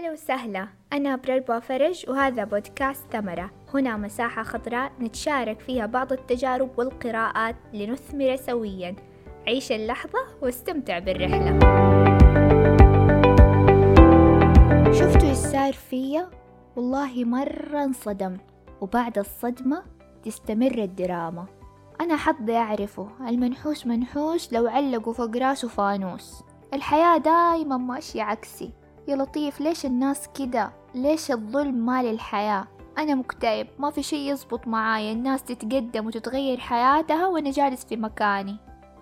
هلا وسهلا. أنا برلبا فرج وهذا بودكاست ثمرة. هنا مساحة خضراء نتشارك فيها بعض التجارب والقراءات لنثمر سويا. عيش اللحظة واستمتع بالرحلة. شفتوا إيش صار فيا؟ والله مرة انصدمت وبعد الصدمة تستمر الدراما. أنا حظي أعرفه. المنحوس منحوس لو علقوا فوق راسه فانوس. الحياة دايما ماشية عكسي. يا لطيف ليش الناس كده؟ ليش الظلم مال الحياة؟ أنا مكتئب ما في شي يزبط معايا. الناس تتقدم وتتغير حياتها وأنا جالس في مكاني.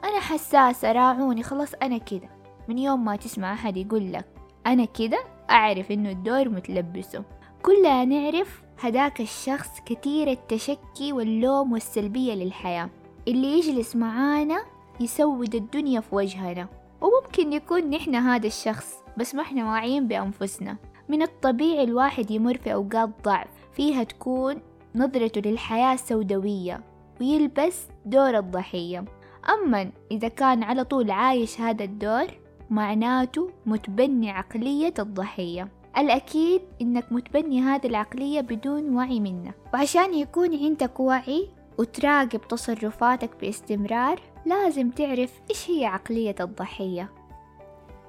أنا حساسة راعوني. خلاص أنا كده. من يوم ما تسمع أحد يقول لك أنا كده أعرف إنه الدور متلبسه. كلنا نعرف هداك الشخص كثير التشكي واللوم والسلبية للحياة. اللي يجلس معانا يسود الدنيا في وجهنا. وممكن يكون نحن هذا الشخص. بس ما إحنا واعيين بأنفسنا. من الطبيعي الواحد يمر في أوقات ضعف فيها تكون نظرته للحياة سوداوية ويلبس دور الضحية. أما إذا كان على طول عايش هذا الدور معناته متبني عقلية الضحية. الأكيد إنك متبني هذه العقلية بدون وعي منك وعشان يكون عندك وعي وتراقب تصرفاتك باستمرار لازم تعرف إيش هي عقلية الضحية.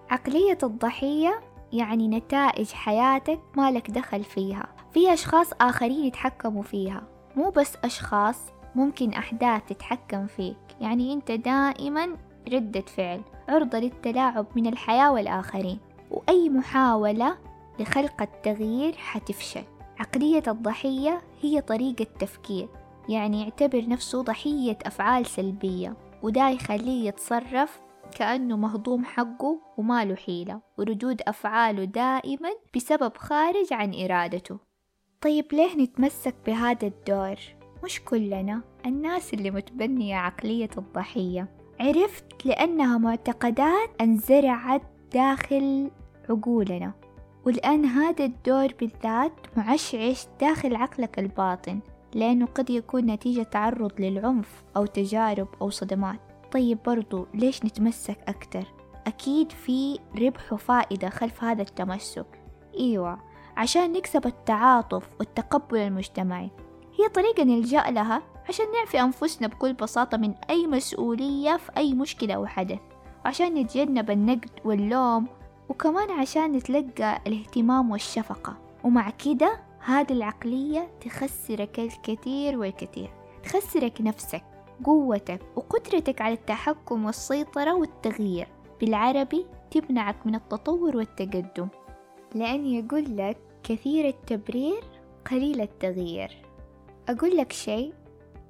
عقلية الضحية يعني نتائج حياتك مالك دخل فيها. في أشخاص آخرين يتحكموا فيها. مو بس أشخاص ممكن أحداث تتحكم فيك. يعني أنت دائما ردة فعل عرضة للتلاعب من الحياة والآخرين. وأي محاولة لخلق التغيير حتفشل. عقلية الضحية هي طريقة تفكير. يعني يعتبر نفسه ضحية أفعال سلبية وده يخليه يتصرف كأنه مهضوم حقه وما له حيلة وردود أفعاله دائما بسبب خارج عن إرادته. طيب ليه نتمسك بهذا الدور؟ مش كلنا الناس اللي متبنية عقلية الضحية. عرفت لأنها معتقدات انزرعت داخل عقولنا. والآن هذا الدور بالذات معشعش داخل عقلك الباطن لأنه قد يكون نتيجة تعرض للعنف أو تجارب أو صدمات. طيب برضو ليش نتمسك أكتر؟ أكيد في ربح وفائدة خلف هذا التمسك. إيوة عشان نكسب التعاطف والتقبل المجتمعي. هي طريقة نلجأ لها عشان نعفي أنفسنا بكل بساطة من أي مسؤولية في أي مشكلة أو حدث. وعشان نتجنب النقد واللوم وكمان عشان نتلقى الاهتمام والشفقة. ومع كده هذه العقلية تخسرك الكثير والكثير. تخسرك نفسك. قوتك وقدرتك على التحكم والسيطرة والتغيير. بالعربي تمنعك من التطور والتقدم لأن يقول لك كثير التبرير قليل التغيير. أقول لك شيء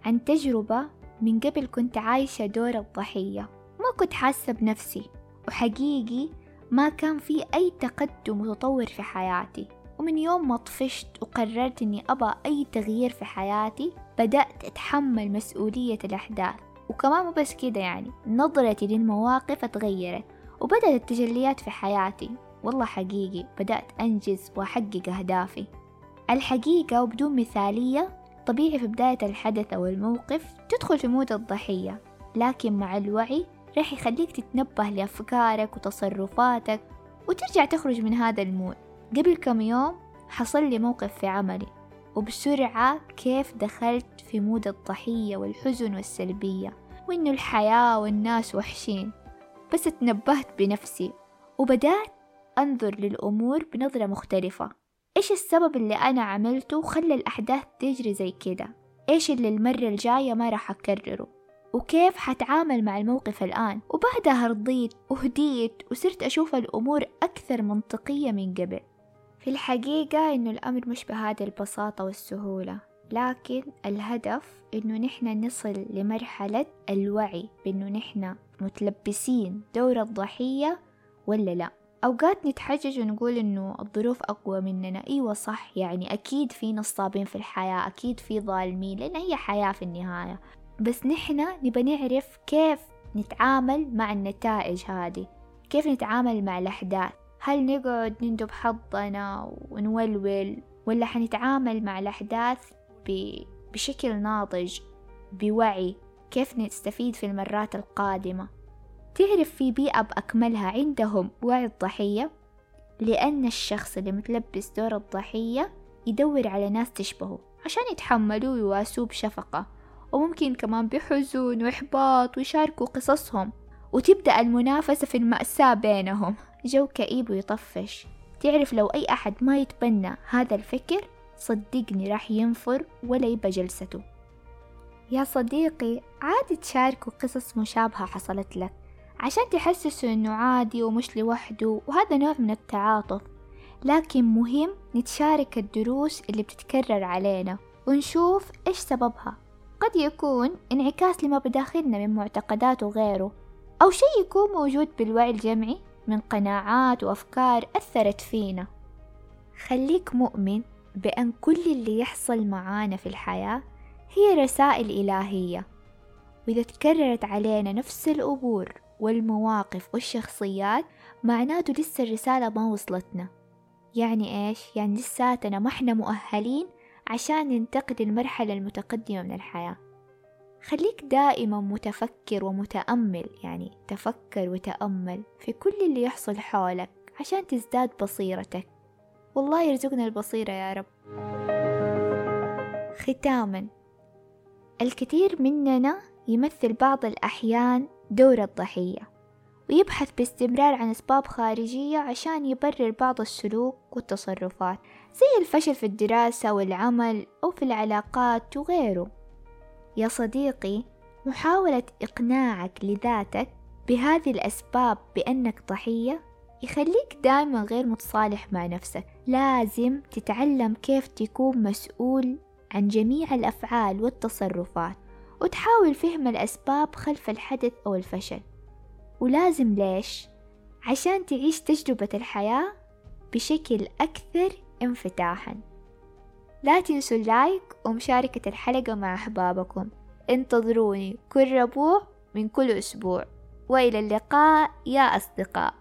عن تجربة من قبل كنت عايشة دور الضحية. ما كنت حاسة بنفسي وحقيقي ما كان في أي تقدم وتطور في حياتي. ومن يوم ما طفشت وقررت إني أبى أي تغيير في حياتي بدأت أتحمل مسؤولية الأحداث. وكمان مو بس كده يعني نظرتي للمواقف اتغيرت وبدأت التجليات في حياتي. والله حقيقي بدأت أنجز وأحقق أهدافي. الحقيقة وبدون مثالية طبيعي في بداية الحدث أو الموقف تدخل في mood الضحية. لكن مع الوعي راح يخليك تتنبه لأفكارك وتصرفاتك وترجع تخرج من هذا ال mood. قبل كم يوم حصل لي موقف في عملي. وبسرعة كيف دخلت في mood الضحية والحزن والسلبية وإنه الحياة والناس وحشين. بس تنبهت بنفسي وبدأت أنظر للأمور بنظرة مختلفة. إيش السبب اللي أنا عملته خلى الأحداث تجري زي كده؟ إيش اللي المرة الجاية ما راح أكرره؟ وكيف حتعامل مع الموقف الآن؟ وبعدها رضيت وهديت وصرت أشوف الأمور أكثر منطقية من قبل. في الحقيقة إنه الأمر مش بهذه البساطة والسهولة لكن الهدف إنه نحن نصل لمرحلة الوعي بإنه نحن متلبسين دور الضحية ولا لا. أوقات نتحجج ونقول إنه الظروف أقوى مننا. أيوة صح يعني أكيد في نصابين في الحياة أكيد في ظالمين لأن هي حياة في النهاية. بس نحن نبى نعرف كيف نتعامل مع النتائج هذه كيف نتعامل مع الأحداث. هل نقعد نندب حظنا ونولول ولا حنتعامل مع الأحداث بشكل ناضج بوعي؟ كيف نستفيد في المرات القادمة؟ تعرف في بيئة بأكملها عندهم وعي الضحية؟ لأن الشخص اللي متلبس دور الضحية يدور على ناس تشبهه عشان يتحملوه ويواسوه بشفقة وممكن كمان بحزن وإحباط ويشاركوا قصصهم وتبدأ المنافسة في المأساة بينهم. جو كئيب ويطفش. تعرف لو أي أحد ما يتبنى هذا الفكر صدقني راح ينفر ولا يبى جلسته. يا صديقي عادي تشاركوا قصص مشابهة حصلت لك عشان تحسسوا إنه عادي ومش لوحده وهذا نوع من التعاطف. لكن مهم نتشارك الدروس اللي بتتكرر علينا ونشوف إيش سببها. قد يكون انعكاس لما بداخلنا من معتقدات وغيره أو شيء يكون موجود بالوعي الجمعي. من قناعات وأفكار أثرت فينا. خليك مؤمن بأن كل اللي يحصل معانا في الحياة هي رسائل إلهية وإذا تكررت علينا نفس الأمور والمواقف والشخصيات معناته لسه الرسالة ما وصلتنا. يعني إيش؟ يعني لساتنا ما إحنا مؤهلين عشان ننتقل المرحلة المتقدمة من الحياة. خليك دائما متفكر ومتأمل يعني تفكر وتأمل في كل اللي يحصل حولك عشان تزداد بصيرتك. والله يرزقنا البصيرة يا رب. ختاما الكثير مننا يمثل بعض الأحيان دور الضحية ويبحث باستمرار عن أسباب خارجية عشان يبرر بعض السلوك والتصرفات زي الفشل في الدراسة والعمل أو في العلاقات وغيره. يا صديقي محاولة إقناعك لذاتك بهذه الأسباب بأنك ضحية يخليك دائما غير متصالح مع نفسك. لازم تتعلم كيف تكون مسؤول عن جميع الأفعال والتصرفات وتحاول فهم الأسباب خلف الحدث أو الفشل. ولازم ليش؟ عشان تعيش تجربة الحياة بشكل أكثر انفتاحا. لا تنسوا اللايك ومشاركة الحلقة مع أحبابكم. انتظروني كل ربوع من كل أسبوع. وإلى اللقاء يا أصدقاء.